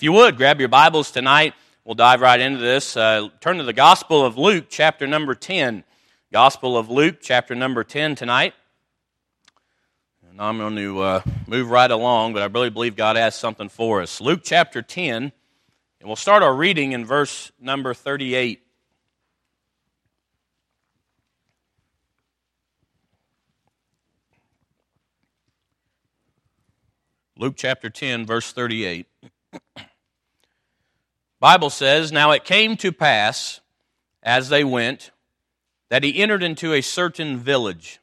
If you would, grab your Bibles tonight. We'll dive right into this. Uh, turn to the Gospel of Luke, chapter number 10. Gospel of Luke, chapter number 10 tonight. And I'm going to uh, move right along, but I really believe God has something for us. Luke chapter 10, and we'll start our reading in verse number 38. Luke chapter 10, verse 38. Bible says, Now it came to pass, as they went, that he entered into a certain village,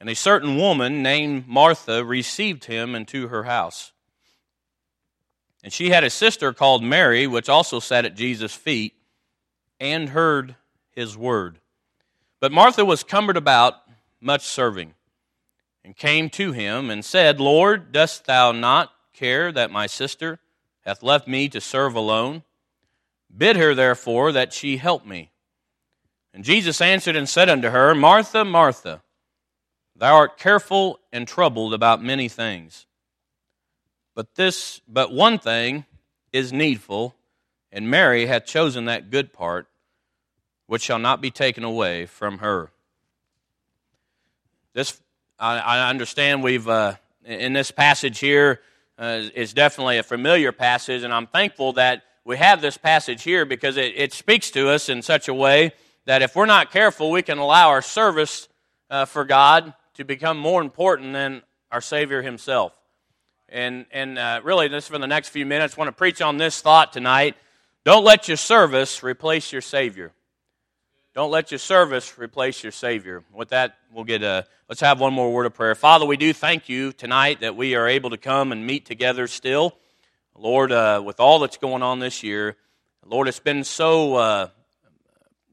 and a certain woman named Martha received him into her house. And she had a sister called Mary, which also sat at Jesus' feet and heard his word. But Martha was cumbered about much serving, and came to him and said, Lord, dost thou not care that my sister hath left me to serve alone. Bid her, therefore, that she help me. And Jesus answered and said unto her, Martha, Martha, thou art careful and troubled about many things. But this, but one thing is needful, and Mary hath chosen that good part, which shall not be taken away from her. This, I, I understand we've, uh, in this passage here, uh, is definitely a familiar passage, and I'm thankful that we have this passage here because it, it speaks to us in such a way that if we're not careful, we can allow our service uh, for God to become more important than our Savior Himself. And, and uh, really, just for the next few minutes, I want to preach on this thought tonight. Don't let your service replace your Savior. Don't let your service replace your Savior. With that, we'll get a, let's have one more word of prayer. Father, we do thank you tonight that we are able to come and meet together still. Lord, uh, with all that's going on this year, Lord, it's been so uh,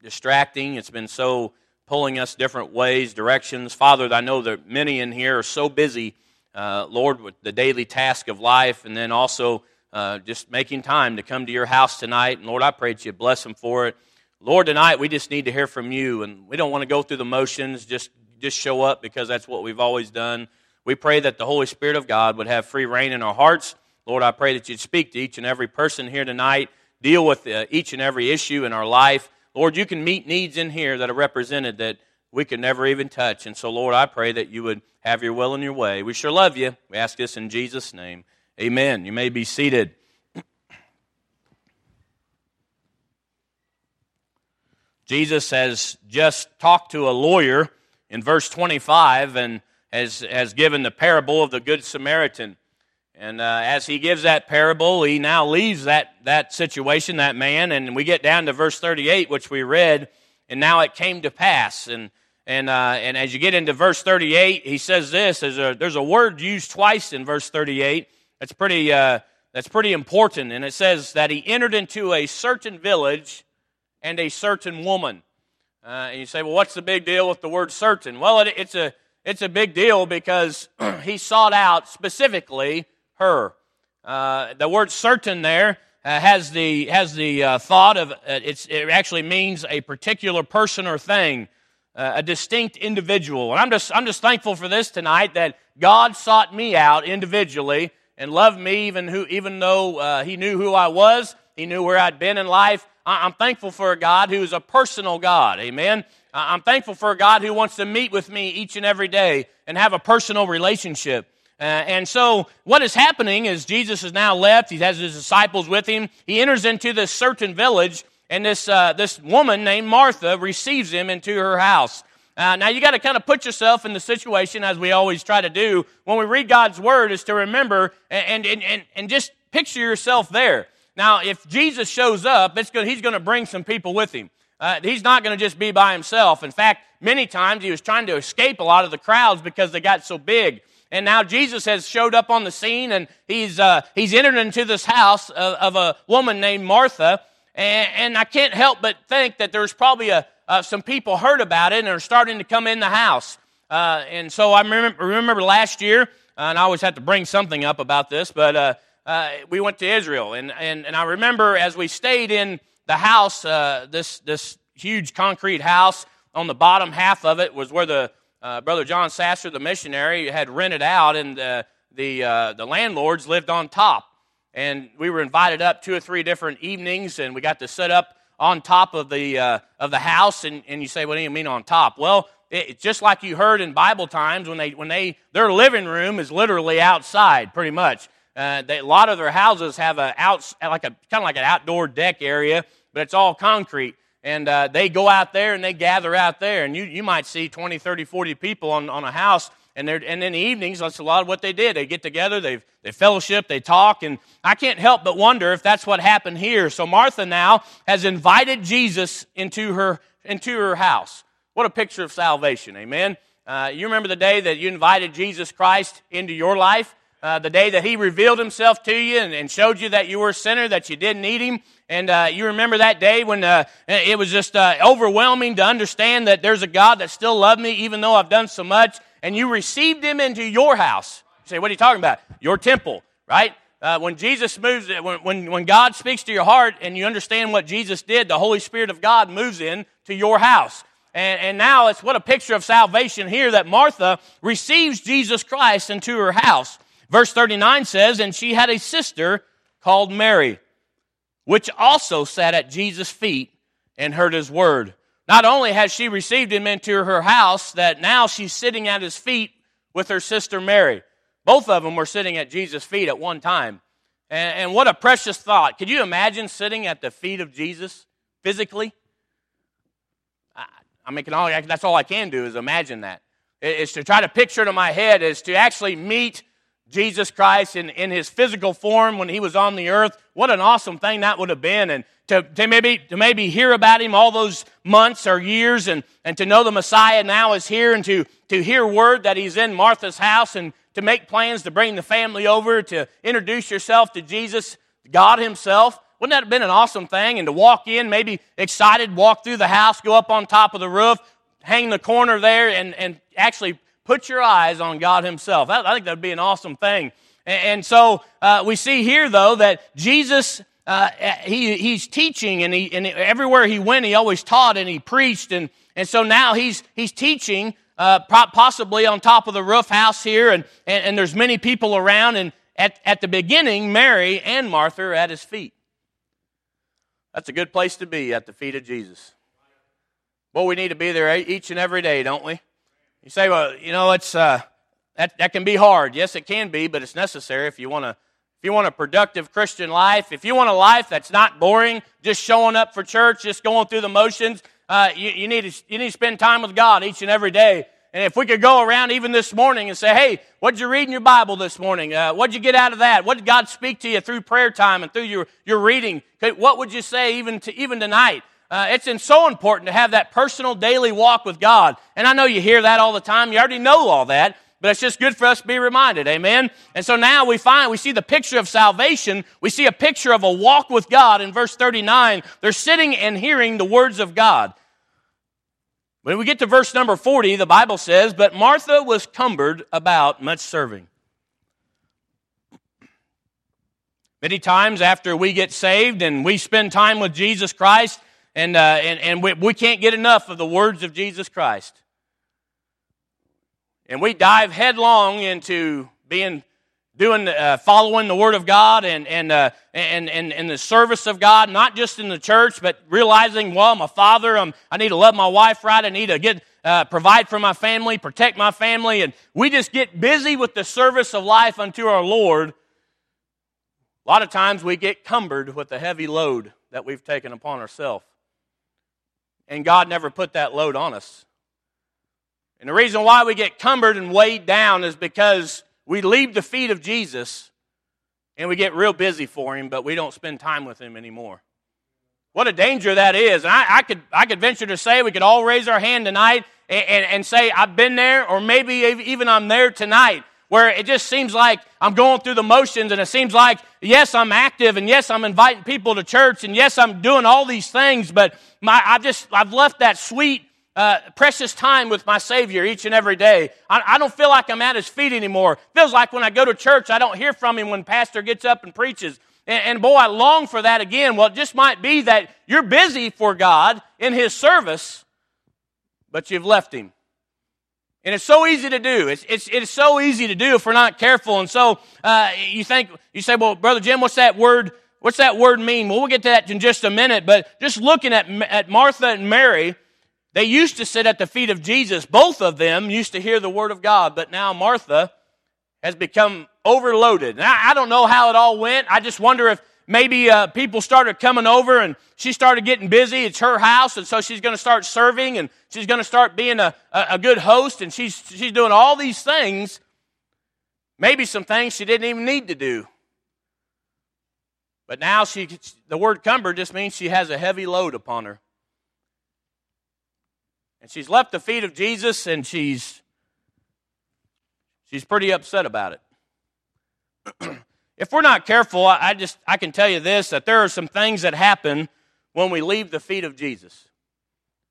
distracting. It's been so pulling us different ways, directions. Father, I know that many in here are so busy, uh, Lord, with the daily task of life, and then also uh, just making time to come to your house tonight. And Lord, I pray that you bless them for it. Lord, tonight we just need to hear from you, and we don't want to go through the motions, just, just show up because that's what we've always done. We pray that the Holy Spirit of God would have free reign in our hearts. Lord, I pray that you'd speak to each and every person here tonight, deal with uh, each and every issue in our life. Lord, you can meet needs in here that are represented that we could never even touch. And so, Lord, I pray that you would have your will and your way. We sure love you. We ask this in Jesus' name. Amen. You may be seated. Jesus has just talked to a lawyer in verse 25 and has, has given the parable of the Good Samaritan. And uh, as he gives that parable, he now leaves that, that situation, that man, and we get down to verse 38, which we read, and now it came to pass. And, and, uh, and as you get into verse 38, he says this there's a, there's a word used twice in verse 38 that's pretty, uh, that's pretty important. And it says that he entered into a certain village and a certain woman. Uh, and you say, well, what's the big deal with the word certain? Well, it, it's, a, it's a big deal because he sought out specifically her. Uh, the word certain there uh, has the, has the uh, thought of uh, it actually means a particular person or thing, uh, a distinct individual. And I'm just, I'm just thankful for this tonight that God sought me out individually and loved me even, who, even though He knew who I was, He knew where I'd been in life I'm thankful for a God who is a personal God. Amen. I'm thankful for a God who wants to meet with me each and every day and have a personal relationship. Uh, and so, what is happening is Jesus has now left. He has his disciples with him. He enters into this certain village, and this, uh, this woman named Martha receives him into her house. Uh, now, you got to kind of put yourself in the situation, as we always try to do when we read God's word, is to remember and, and, and, and just picture yourself there. Now, if Jesus shows up, going, he's going to bring some people with him. Uh, he's not going to just be by himself. In fact, many times he was trying to escape a lot of the crowds because they got so big. And now Jesus has showed up on the scene and he's, uh, he's entered into this house of, of a woman named Martha. And, and, I can't help but think that there's probably a, uh, some people heard about it and are starting to come in the house. Uh, and so I remember, remember last year, and I always have to bring something up about this, but uh, we went to Israel. And, and, and I remember as we stayed in the house, uh, this, this huge concrete house, on the bottom half of it was where the uh, brother John Sasser, the missionary, had rented out, and the, the, uh, the landlords lived on top. and we were invited up two or three different evenings, and we got to sit up on top of the uh, of the house. And, and you say, "What do you mean on top?" Well, it's just like you heard in Bible times when they when they their living room is literally outside, pretty much. Uh, they, a lot of their houses have a out like a kind of like an outdoor deck area, but it's all concrete. And uh, they go out there and they gather out there, and you, you might see 20, 30, 40 people on, on a house and, and in the evenings, that's a lot of what they did. They get together, they they fellowship, they talk, and I can't help but wonder if that's what happened here. So Martha now has invited Jesus into her into her house. What a picture of salvation, amen. Uh, you remember the day that you invited Jesus Christ into your life? Uh, the day that he revealed himself to you and, and, showed you that you were a sinner, that you didn't need him. And uh, you remember that day when uh, it was just uh, overwhelming to understand that there's a God that still loved me, even though I've done so much and you received him into your house. You say, what are you talking about? Your temple, right? Uh, when Jesus moves, when, when, when God speaks to your heart and you understand what Jesus did, the Holy Spirit of God moves in to your house. And, and now it's what a picture of salvation here that Martha receives Jesus Christ into her house. Verse 39 says, And she had a sister called Mary, which also sat at Jesus' feet and heard his word. Not only has she received him into her house, that now she's sitting at his feet with her sister Mary. Both of them were sitting at Jesus' feet at one time. And, and what a precious thought. Could you imagine sitting at the feet of Jesus physically? I, I mean, all, that's all I can do is imagine that. Is to try to picture it in my head, is to actually meet Jesus Christ in, in his physical form when he was on the earth. What an awesome thing that would have been. And to, to, maybe, to maybe hear about him all those months or years and, and to know the Messiah now is here and to, to hear word that he's in Martha's house and to make plans to bring the family over, to introduce yourself to Jesus, God himself. Wouldn't that have been an awesome thing? And to walk in, maybe excited, walk through the house, go up on top of the roof, hang the corner there, and, and actually put your eyes on God Himself. I, think that would be an awesome thing. And, and so uh, we see here, though, that Jesus. Uh, he, he's teaching, and, he, and everywhere he went, he always taught and he preached. And, and so now he's, he's teaching, uh, possibly on top of the roof house here, and, and, and there's many people around. And at, at the beginning, Mary and Martha are at his feet. That's a good place to be, at the feet of Jesus. Well, we need to be there each and every day, don't we? You say, well, you know, it's uh, that that can be hard. Yes, it can be, but it's necessary if you want to if you want a productive Christian life. If you want a life that's not boring, just showing up for church, just going through the motions. Uh, you, you need to you need to spend time with God each and every day. And if we could go around even this morning and say, hey, what did you read in your Bible this morning? Uh, what did you get out of that? What did God speak to you through prayer time and through your, your reading? What would you say even, to, even tonight? Uh, it's so important to have that personal daily walk with God. And I know you hear that all the time. You already know all that, but it's just good for us to be reminded. Amen. And so now we find, we see the picture of salvation. We see a picture of a walk with God in verse 39. They're sitting and hearing the words of God. When we get to verse number 40, the Bible says, But Martha was cumbered about much serving. Many times after we get saved and we spend time with Jesus Christ, and, uh, and, and we, we can't get enough of the words of Jesus Christ. And we dive headlong into being doing uh, following the word of god and and, uh, and and and the service of god not just in the church but realizing well i'm a father I'm, i need to love my wife right i need to get uh, provide for my family protect my family and we just get busy with the service of life unto our lord a lot of times we get cumbered with the heavy load that we've taken upon ourselves and God never put that load on us. And the reason why we get cumbered and weighed down is because we leave the feet of Jesus and we get real busy for Him, but we don't spend time with Him anymore. What a danger that is. And I, I could, I could venture to say we could all raise our hand tonight and, and, and say, I've been there, or maybe even I'm there tonight where it just seems like I'm going through the motions and it seems like, yes, I'm active and yes, I'm inviting people to church and yes, I'm doing all these things, but my, I've just, I've left that sweet, uh, precious time with my Savior each and every day. I, I, don't feel like I'm at His feet anymore. Feels like when I go to church, I don't hear from Him when Pastor gets up and preaches. And, and boy, I long for that again. Well, it just might be that you're busy for God in His service, but you've left Him. And it's so easy to do. It's, it's, it's so easy to do if we're not careful. And so uh, you think, you say, well, Brother Jim, what's that word? What's that word mean? Well, we'll get to that in just a minute. But just looking at, at Martha and Mary, they used to sit at the feet of Jesus. Both of them used to hear the word of God. But now Martha has become overloaded. Now, I don't know how it all went. I just wonder if maybe uh, people started coming over and she started getting busy. It's her house, and so she's going to start serving and she's going to start being a, a, good host, and she's, she's doing all these things. Maybe some things she didn't even need to do. But now she, the word cumber just means she has a heavy load upon her. And she's left the feet of Jesus and she's she's pretty upset about it. if we're not careful, I just I can tell you this that there are some things that happen when we leave the feet of Jesus.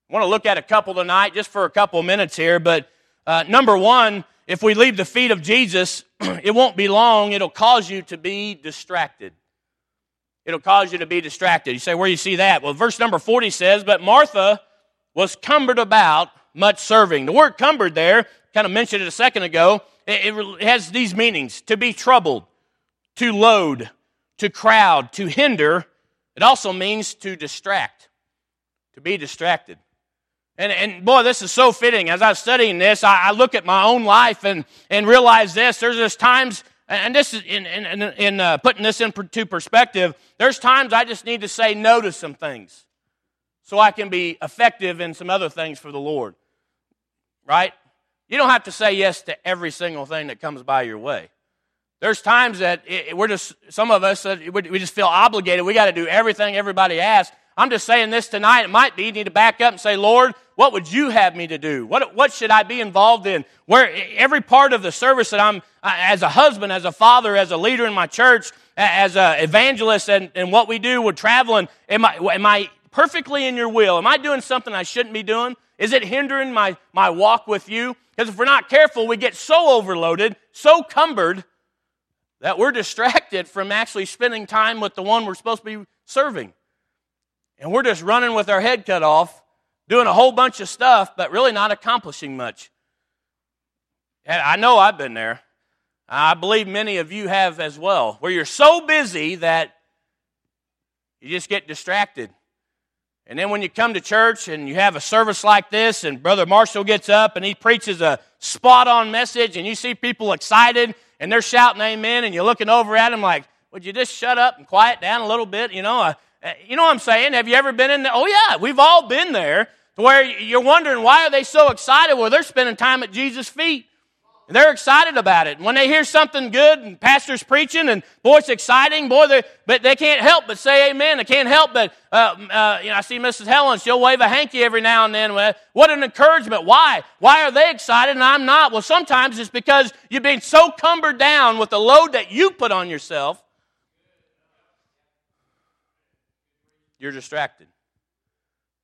I want to look at a couple tonight just for a couple minutes here, but uh, number one, if we leave the feet of Jesus, it won't be long. It'll cause you to be distracted. It'll cause you to be distracted. You say, where do you see that? Well, verse number 40 says, But Martha was cumbered about much serving. The word cumbered there, kind of mentioned it a second ago, it, it has these meanings to be troubled, to load, to crowd, to hinder. It also means to distract, to be distracted. And, and boy, this is so fitting. As I was studying this, I, I look at my own life and, and realize this. There's just times, and this is in, in, in uh, putting this into perspective, there's times I just need to say no to some things so I can be effective in some other things for the Lord. Right? You don't have to say yes to every single thing that comes by your way. There's times that it, we're just, some of us, uh, we just feel obligated. We got to do everything everybody asks. I'm just saying this tonight. It might be you need to back up and say, Lord, what would you have me to do? What, what should I be involved in? Where every part of the service that I'm, as a husband, as a father, as a leader in my church, as an evangelist, and, and what we do, we're traveling. Am I, am I perfectly in your will? Am I doing something I shouldn't be doing? Is it hindering my, my walk with you? Because if we're not careful, we get so overloaded, so cumbered, that we're distracted from actually spending time with the one we're supposed to be serving. And we're just running with our head cut off, doing a whole bunch of stuff, but really not accomplishing much. And I know I've been there. I believe many of you have as well, where you're so busy that you just get distracted. And then when you come to church and you have a service like this, and Brother Marshall gets up and he preaches a spot on message, and you see people excited and they're shouting amen, and you're looking over at them like, would you just shut up and quiet down a little bit? You know, uh, uh you know what I'm saying? Have you ever been in there? Oh, yeah, we've all been there to where you're wondering why are they so excited? Well, they're spending time at Jesus' feet. They're excited about it. When they hear something good and pastor's preaching and boy, it's exciting, boy, they, but they can't help but say amen. They can't help but, uh, uh, you know, I see Mrs. Helen, she'll wave a hanky every now and then. What an encouragement. Why? Why are they excited and I'm not? Well, sometimes it's because you've been so cumbered down with the load that you put on yourself, you're distracted.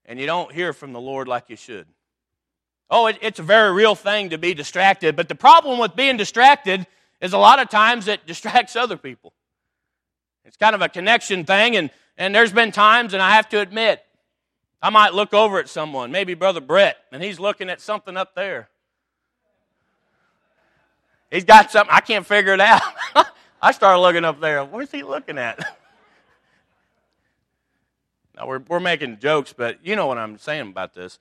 And you don't hear from the Lord like you should. Oh, it, it's a very real thing to be distracted. But the problem with being distracted is a lot of times it distracts other people. It's kind of a connection thing. And, and there's been times, and I have to admit, I might look over at someone, maybe Brother Brett, and he's looking at something up there. He's got something, I can't figure it out. I started looking up there. Where's he looking at? now, we're, we're making jokes, but you know what I'm saying about this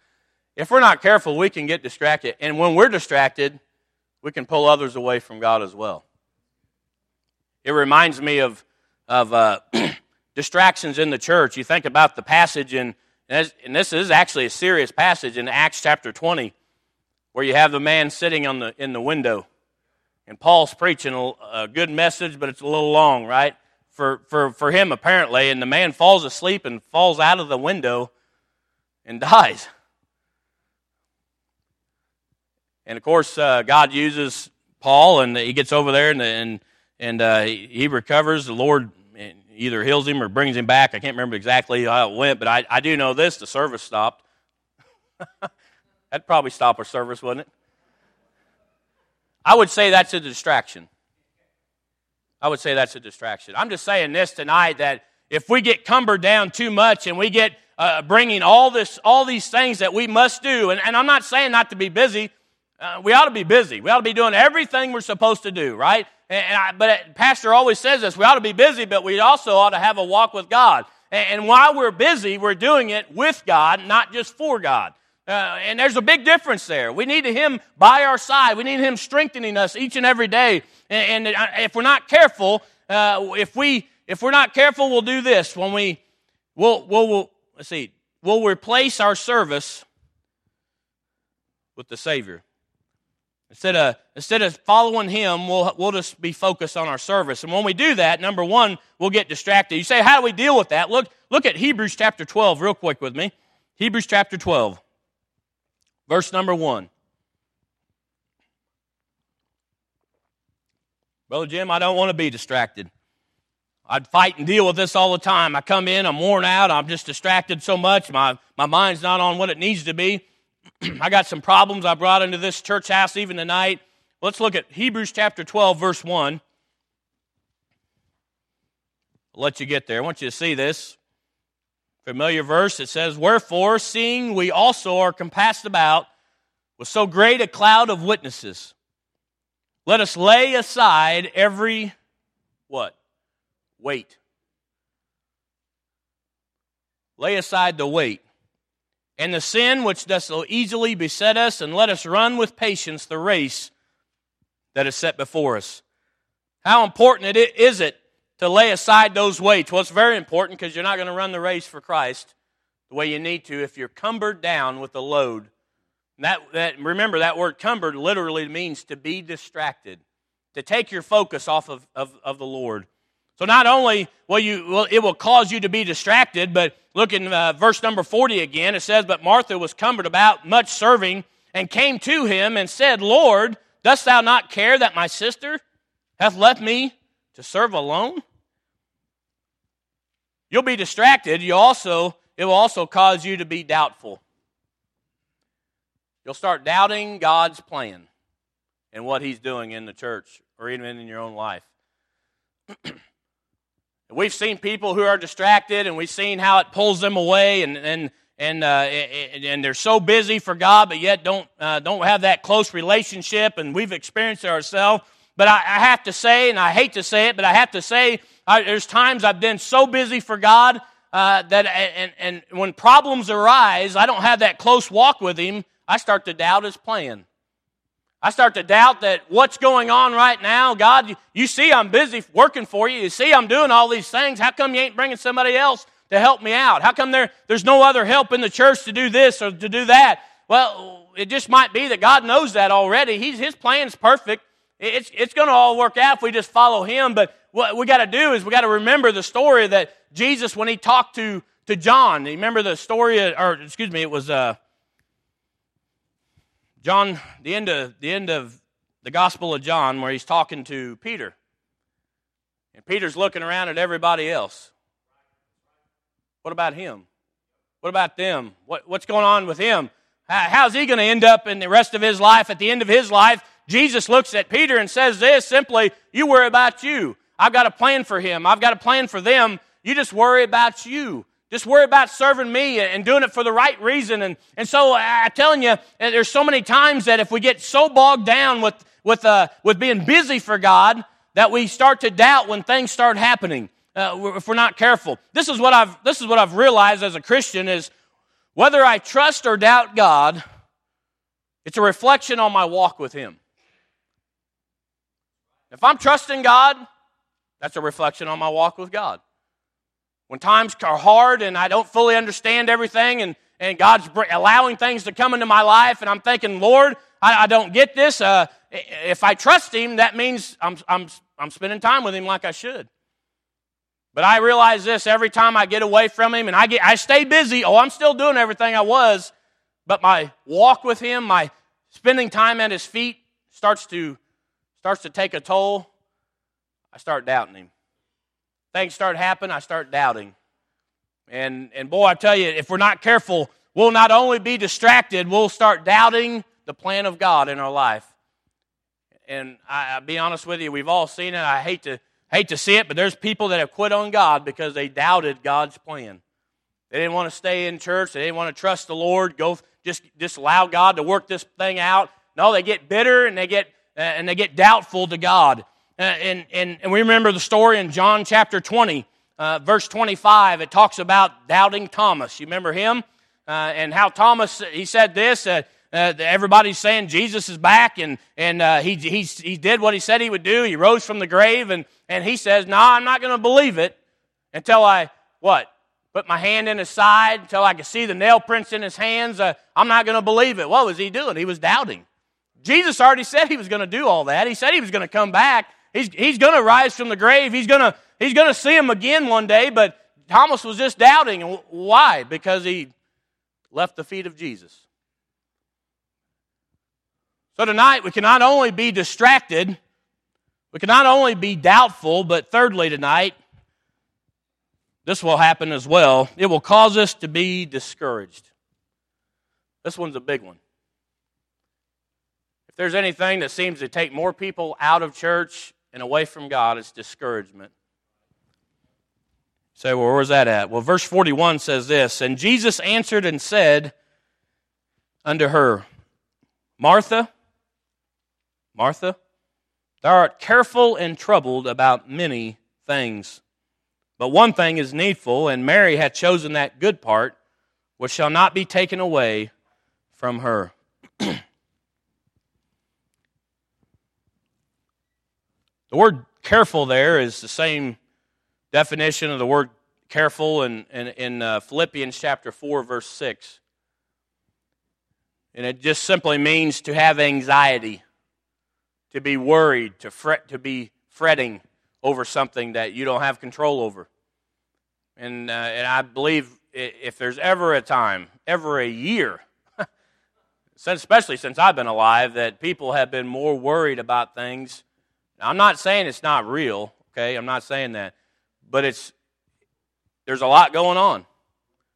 if we're not careful, we can get distracted. And when we're distracted, we can pull others away from God as well. It reminds me of, of uh, distractions in the church. You think about the passage, in, and this is actually a serious passage in Acts chapter 20, where you have the man sitting on the, in the window. And Paul's preaching a, a good message, but it's a little long, right? For, for, for him, apparently. And the man falls asleep and falls out of the window and dies. And of course, uh, God uses Paul, and he gets over there, and and and uh, he recovers. The Lord either heals him or brings him back. I can't remember exactly how it went, but I, I do know this: the service stopped. That'd probably stop our service, wouldn't it? I would say that's a distraction. I would say that's a distraction. I'm just saying this tonight that if we get cumbered down too much and we get uh, bringing all this, all these things that we must do, and, and I'm not saying not to be busy. Uh, we ought to be busy. We ought to be doing everything we're supposed to do, right? And, and I, but Pastor always says this: we ought to be busy, but we also ought to have a walk with God. And, and while we're busy, we're doing it with God, not just for God. Uh, and there's a big difference there. We need Him by our side. We need Him strengthening us each and every day. And, and uh, if we're not careful, uh, if we if we're not careful, we'll do this when we we'll, we'll, we'll let's see we'll replace our service with the Savior. Instead of, instead of following Him, we'll, we'll just be focused on our service. And when we do that, number one, we'll get distracted. You say, how do we deal with that? Look, look at Hebrews chapter 12 real quick with me. Hebrews chapter 12, verse number 1. Brother Jim, I don't want to be distracted. I'd fight and deal with this all the time. I come in, I'm worn out, I'm just distracted so much, my, my mind's not on what it needs to be. I got some problems I brought into this church house even tonight. Let's look at Hebrews chapter 12, verse 1. I'll let you get there. I want you to see this. Familiar verse. It says, Wherefore, seeing we also are compassed about with so great a cloud of witnesses, let us lay aside every what? Weight. Lay aside the weight. And the sin which does so easily beset us, and let us run with patience the race that is set before us. How important it is it to lay aside those weights? Well, it's very important because you're not going to run the race for Christ the way you need to if you're cumbered down with a load. That, that, remember, that word cumbered literally means to be distracted, to take your focus off of, of, of the Lord. So not only will you, will, it will cause you to be distracted, but look in uh, verse number 40 again. It says, But Martha was cumbered about much serving and came to him and said, Lord, dost thou not care that my sister hath left me to serve alone? You'll be distracted. You also, it will also cause you to be doubtful. You'll start doubting God's plan and what He's doing in the church or even in your own life. We've seen people who are distracted, and we've seen how it pulls them away, and and and uh, and they're so busy for God, but yet don't uh, don't have that close relationship. And we've experienced it ourselves. But I, I, have to say, and I hate to say it, but I have to say, I, there's times I've been so busy for God uh, that, and and when problems arise, I don't have that close walk with Him. I start to doubt His plan. I start to doubt that what's going on right now, God, you, see I'm busy working for you. You see I'm doing all these things. How come you ain't bringing somebody else to help me out? How come there, there's no other help in the church to do this or to do that? Well, it just might be that God knows that already. He's, his plan's perfect. It's, it's going to all work out if we just follow Him. But what we got to do is we got to remember the story that Jesus, when He talked to, to John, remember the story, or excuse me, it was... Uh, John, the end of the end of the Gospel of John, where he's talking to Peter. And Peter's looking around at everybody else. What about him? What about them? What, what's going on with him? How, how's he going to end up in the rest of his life? At the end of his life, Jesus looks at Peter and says this simply, You worry about you. I've got a plan for him. I've got a plan for them. You just worry about you. Just worry about serving me and doing it for the right reason. And, and so I'm telling you, there's so many times that if we get so bogged down with, with, uh, with being busy for God, that we start to doubt when things start happening uh, if we're not careful. This is what I've this is what I've realized as a Christian is whether I trust or doubt God, it's a reflection on my walk with Him. If I'm trusting God, that's a reflection on my walk with God. When times are hard and I don't fully understand everything and, and God's allowing things to come into my life and I'm thinking, Lord, I, I don't get this. Uh, if I trust Him, that means I'm, I'm, I'm spending time with Him like I should. But I realize this every time I get away from Him and I, get, I stay busy. Oh, I'm still doing everything I was. But my walk with Him, my spending time at His feet starts to, starts to take a toll. I start doubting Him things start happening, I start doubting. And, and boy, I tell you, if we're not careful, we'll not only be distracted, we'll start doubting the plan of God in our life. And I, will be honest with you, we've all seen it. I hate to, hate to see it, but there's people that have quit on God because they doubted God's plan. They didn't want to stay in church. They didn't want to trust the Lord. Go just, just allow God to work this thing out. No, they get bitter and they get, uh, and they get doubtful to God. Uh, and, and, and we remember the story in John chapter 20, uh, verse 25. It talks about doubting Thomas. You remember him? Uh, and how Thomas, he said this. Uh, uh, everybody's saying Jesus is back and, and uh, he, he, he did what he said he would do. He rose from the grave and, and he says, No, nah, I'm not going to believe it until I, what? Put my hand in his side until I can see the nail prints in his hands. Uh, I'm not going to believe it. What was he doing? He was doubting. Jesus already said he was going to do all that. He said he was going to come back. He's, he's going to rise from the grave. He's going to, he's going to see him again one day, but Thomas was just doubting. Why? Because he left the feet of Jesus. So tonight, we can not only be distracted, we can not only be doubtful, but thirdly, tonight, this will happen as well. It will cause us to be discouraged. This one's a big one. If there's anything that seems to take more people out of church and away from God, is discouragement. say, well, where's that at? Well, verse 41 says this And Jesus answered and said unto her, Martha, Martha, thou art careful and troubled about many things. But one thing is needful, and Mary hath chosen that good part, which shall not be taken away from her. the word careful there is the same definition of the word careful in, in, in uh, Philippians chapter 4, verse 6. And it just simply means to have anxiety to be worried, to fret, to be fretting over something that you don't have control over. And, uh, and I believe if there's ever a time, ever a year, especially since I've been alive, that people have been more worried about things. I'm not saying it's not real, okay? I'm not saying that. But it's there's a lot going on.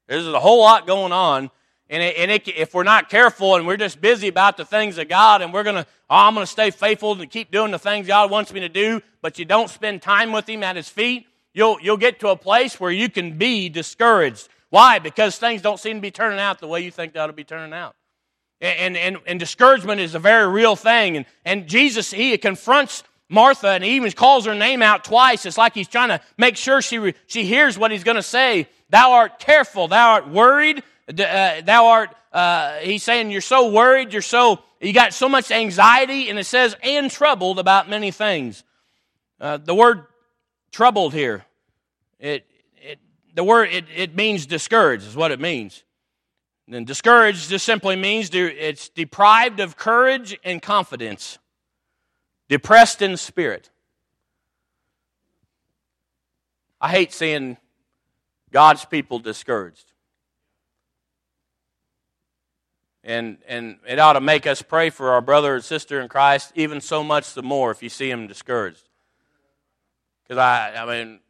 There's a whole lot going on and, it, and it, if we're not careful and we're just busy about the things of God and we're going to, oh, I'm going to stay faithful and keep doing the things God wants me to do, but you don't spend time with Him at His feet, you'll, you'll get to a place where you can be discouraged. Why? Because things don't seem to be turning out the way you think they ought to be turning out. And, and, and discouragement is a very real thing. And, and Jesus, He confronts Martha and he even calls her name out twice. It's like He's trying to make sure she, she hears what He's going to say. Thou art careful, thou art worried, uh, thou art, uh, he's saying you're so worried, you're so, you got so much anxiety, and it says, and troubled about many things. Uh, the word troubled here, it, it, the word, it, it means discouraged, is what it means. And discouraged just simply means it's deprived of courage and confidence, depressed in spirit. I hate seeing God's people discouraged. And, and it ought to make us pray for our brother and sister in Christ, even so much the more if you see them discouraged. Because I, I mean,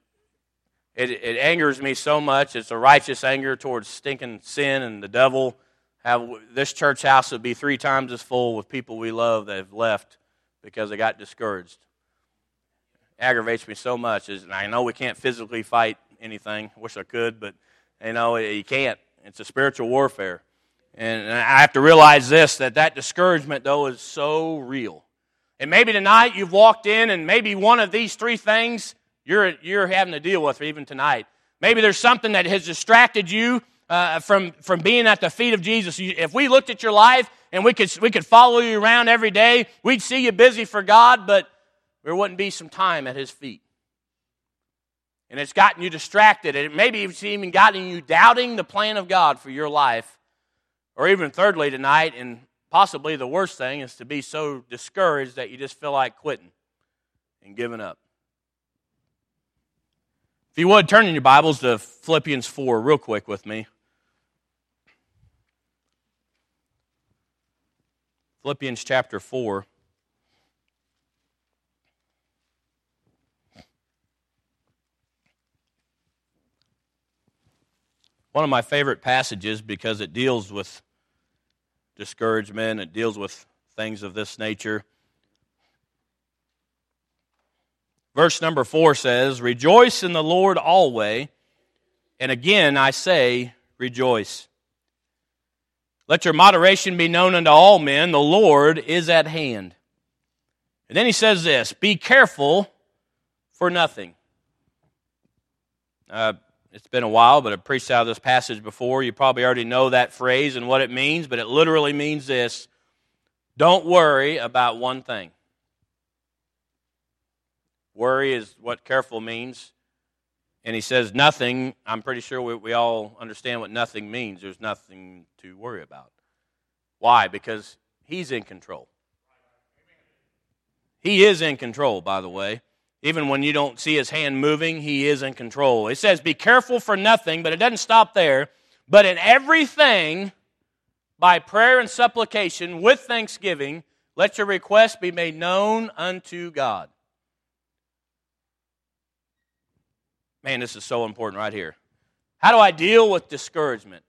it, it angers me so much. It's a righteous anger towards stinking sin and the devil. Have this church house would be three times as full with people we love that have left because they got discouraged. Aggravates me so much. And I know we can't physically fight anything. Wish I could, but you know you can't. It's a spiritual warfare. And I have to realize this that that discouragement, though, is so real. And maybe tonight you've walked in, and maybe one of these three things you're, you're having to deal with, even tonight. Maybe there's something that has distracted you uh, from, from being at the feet of Jesus. If we looked at your life and we could, we could follow you around every day, we'd see you busy for God, but there wouldn't be some time at His feet. And it's gotten you distracted, and maybe it's even gotten you doubting the plan of God for your life or even thirdly, tonight, and possibly the worst thing is to be so discouraged that you just feel like quitting and giving up. If you would, turn in your Bibles to Philippians 4 real quick with me. Philippians chapter 4. One of my favorite passages because it deals with discouragement, it deals with things of this nature. Verse number 4 says, Rejoice in the Lord always, and again I say, rejoice. Let your moderation be known unto all men. The Lord is at hand. And then he says this Be careful for nothing. Uh, it's been a while, but I've preached out of this passage before. You probably already know that phrase and what it means, but it literally means this Don't worry about one thing. Worry is what careful means. And he says nothing. I'm pretty sure we, we all understand what nothing means. There's nothing to worry about. Why? Because he's in control. He is in control, by the way. Even when you don't see his hand moving, he is in control. It says, Be careful for nothing, but it doesn't stop there. But in everything, by prayer and supplication, with thanksgiving, let your requests be made known unto God. Man, this is so important right here. How do I deal with discouragement?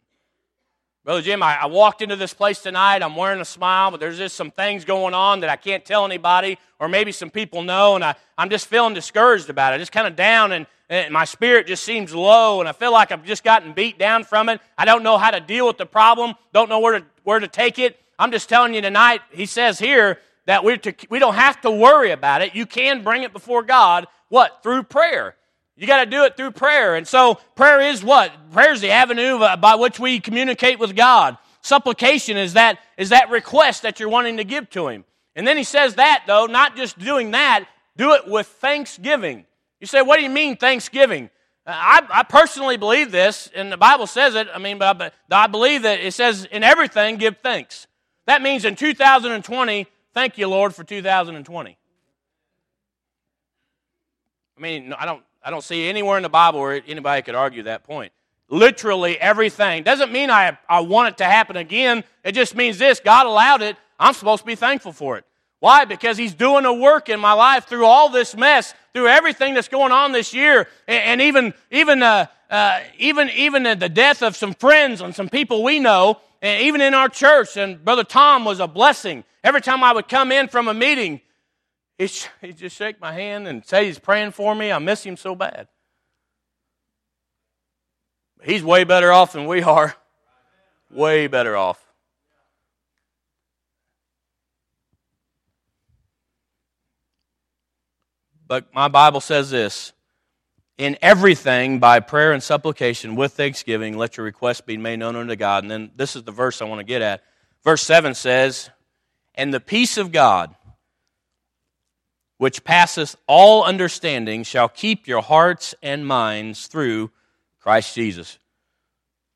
Brother Jim, I, I, walked into this place tonight. I'm wearing a smile, but there's just some things going on that I can't tell anybody, or maybe some people know, and I, I'm just feeling discouraged about it. Just kind of down, and, and my spirit just seems low, and I feel like I've just gotten beat down from it. I don't know how to deal with the problem, don't know where to, where to take it. I'm just telling you tonight, he says here that we're to, we don't have to worry about it. You can bring it before God. What? Through prayer. You got to do it through prayer. And so prayer is what? Prayer is the avenue by which we communicate with God. Supplication is that, is that request that you're wanting to give to Him. And then he says that, though, not just doing that, do it with thanksgiving. You say, what do you mean thanksgiving? Uh, I, I personally believe this, and the Bible says it. I mean, but I, I believe that it says, in everything, give thanks. That means in 2020, thank you, Lord, for 2020. I mean, I don't, I don't see anywhere in the Bible where anybody could argue that point. Literally everything. Doesn't mean I, I want it to happen again. It just means this God allowed it. I'm supposed to be thankful for it. Why? Because He's doing a work in my life through all this mess, through everything that's going on this year, and, and even even uh, uh, even even the death of some friends and some people we know, and even in our church. And Brother Tom was a blessing. Every time I would come in from a meeting, he, just shake my hand and say he's praying for me. I miss him so bad. He's way better off than we are. Way better off. But my Bible says this In everything, by prayer and supplication, with thanksgiving, let your requests be made known unto God. And then this is the verse I want to get at. Verse 7 says, And the peace of God, which passeth all understanding, shall keep your hearts and minds through Christ Jesus.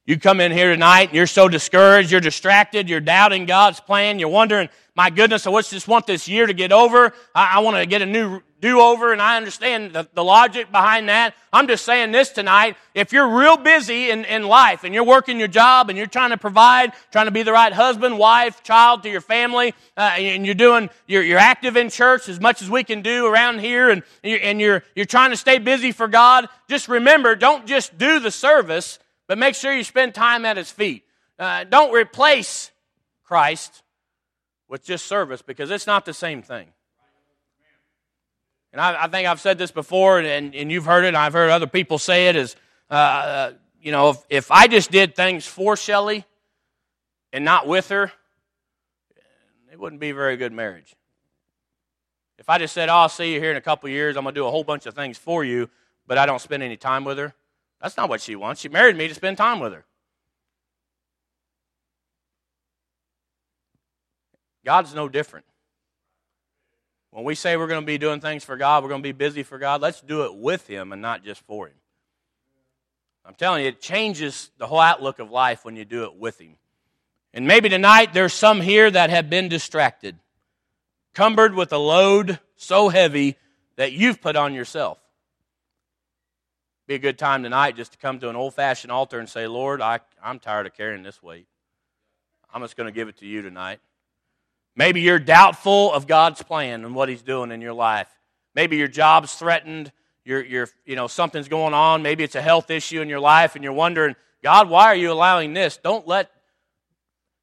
You come in here tonight and you're so discouraged, you're distracted, you're doubting God's plan, you're wondering, my goodness, I just want this year to get over. I, I want to get a new do over, and I understand the, the logic behind that. I'm just saying this tonight. If you're real busy in, in life and you're working your job and you're trying to provide, trying to be the right husband, wife, child to your family, uh, and you're doing, you're, you're active in church as much as we can do around here, and, you're, and you're, you're trying to stay busy for God, just remember, don't just do the service, but make sure you spend time at His feet. Uh, don't replace Christ with just service because it's not the same thing. And I, I think I've said this before, and, and you've heard it, and I've heard other people say it, is, uh, uh, you know, if, if I just did things for Shelley and not with her, it wouldn't be a very good marriage. If I just said, oh, I'll see you here in a couple years, I'm going to do a whole bunch of things for you, but I don't spend any time with her, that's not what she wants. She married me to spend time with her. God's no different. When we say we're going to be doing things for God, we're going to be busy for God, let's do it with Him and not just for Him. I'm telling you, it changes the whole outlook of life when you do it with Him. And maybe tonight there's some here that have been distracted, cumbered with a load so heavy that you've put on yourself. Be a good time tonight just to come to an old fashioned altar and say, Lord, I, I'm tired of carrying this weight. I'm just going to give it to you tonight. Maybe you're doubtful of God's plan and what He's doing in your life. Maybe your job's threatened. You're, you're, you know, something's going on. Maybe it's a health issue in your life, and you're wondering, God, why are you allowing this? Don't let,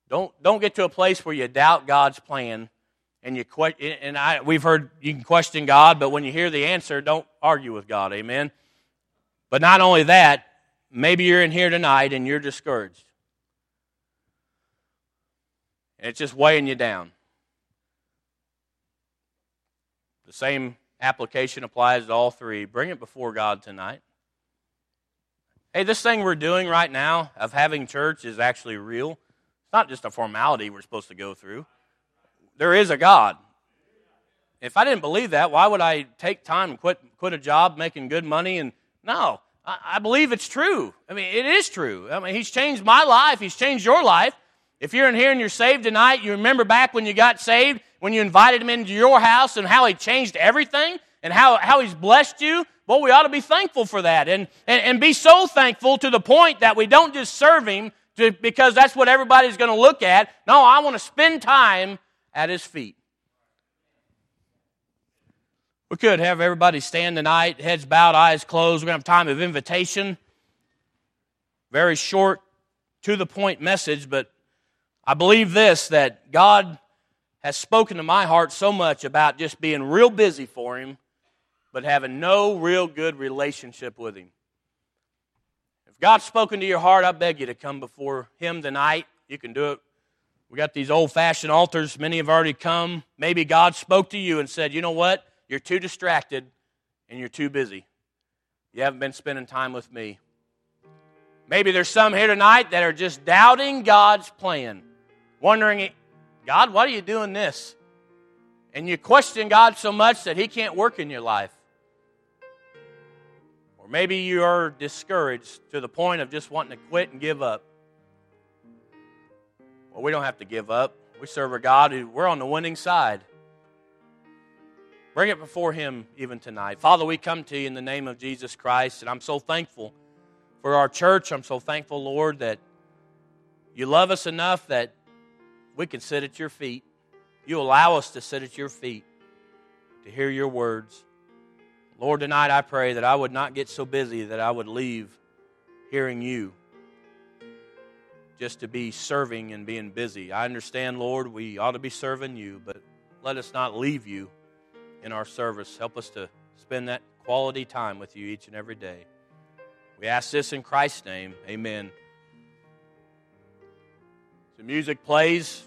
don't, don't get to a place where you doubt God's plan, and you quit. and I, we've heard you can question God, but when you hear the answer, don't argue with God. Amen. But not only that, maybe you're in here tonight and you're discouraged. it's just weighing you down. The same application applies to all three. Bring it before God tonight. Hey, this thing we're doing right now of having church is actually real. It's not just a formality we're supposed to go through. There is a God. If I didn't believe that, why would I take time and quit, quit a job making good money? And no, I, I believe it's true. I mean, it is true. I mean, He's changed my life, He's changed your life. If you're in here and you're saved tonight, you remember back when you got saved, when you invited Him into your house and how He changed everything and how, how He's blessed you. Well, we ought to be thankful for that and, and, and be so thankful to the point that we don't just serve Him to, because that's what everybody's going to look at. No, I want to spend time at His feet. We could have everybody stand tonight, heads bowed, eyes closed. We're going to have time of invitation. Very short, to the point message, but I believe this that God has spoken to my heart so much about just being real busy for Him but having no real good relationship with Him. If God's spoken to your heart, I beg you to come before Him tonight. You can do it. We got these old fashioned altars. Many have already come. Maybe God spoke to you and said, you know what? You're too distracted and you're too busy. You haven't been spending time with me. Maybe there's some here tonight that are just doubting God's plan, wondering, God, why are you doing this? And you question God so much that He can't work in your life. Or maybe you are discouraged to the point of just wanting to quit and give up. Well, we don't have to give up. We serve a God who we're on the winning side. Bring it before Him even tonight. Father, we come to you in the name of Jesus Christ, and I'm so thankful for our church. I'm so thankful, Lord, that you love us enough that we can sit at your feet. You allow us to sit at your feet to hear your words. Lord, tonight I pray that I would not get so busy that I would leave hearing you just to be serving and being busy. I understand, Lord, we ought to be serving you, but let us not leave you in our service. Help us to spend that quality time with you each and every day. We ask this in Christ's name. Amen. The music plays.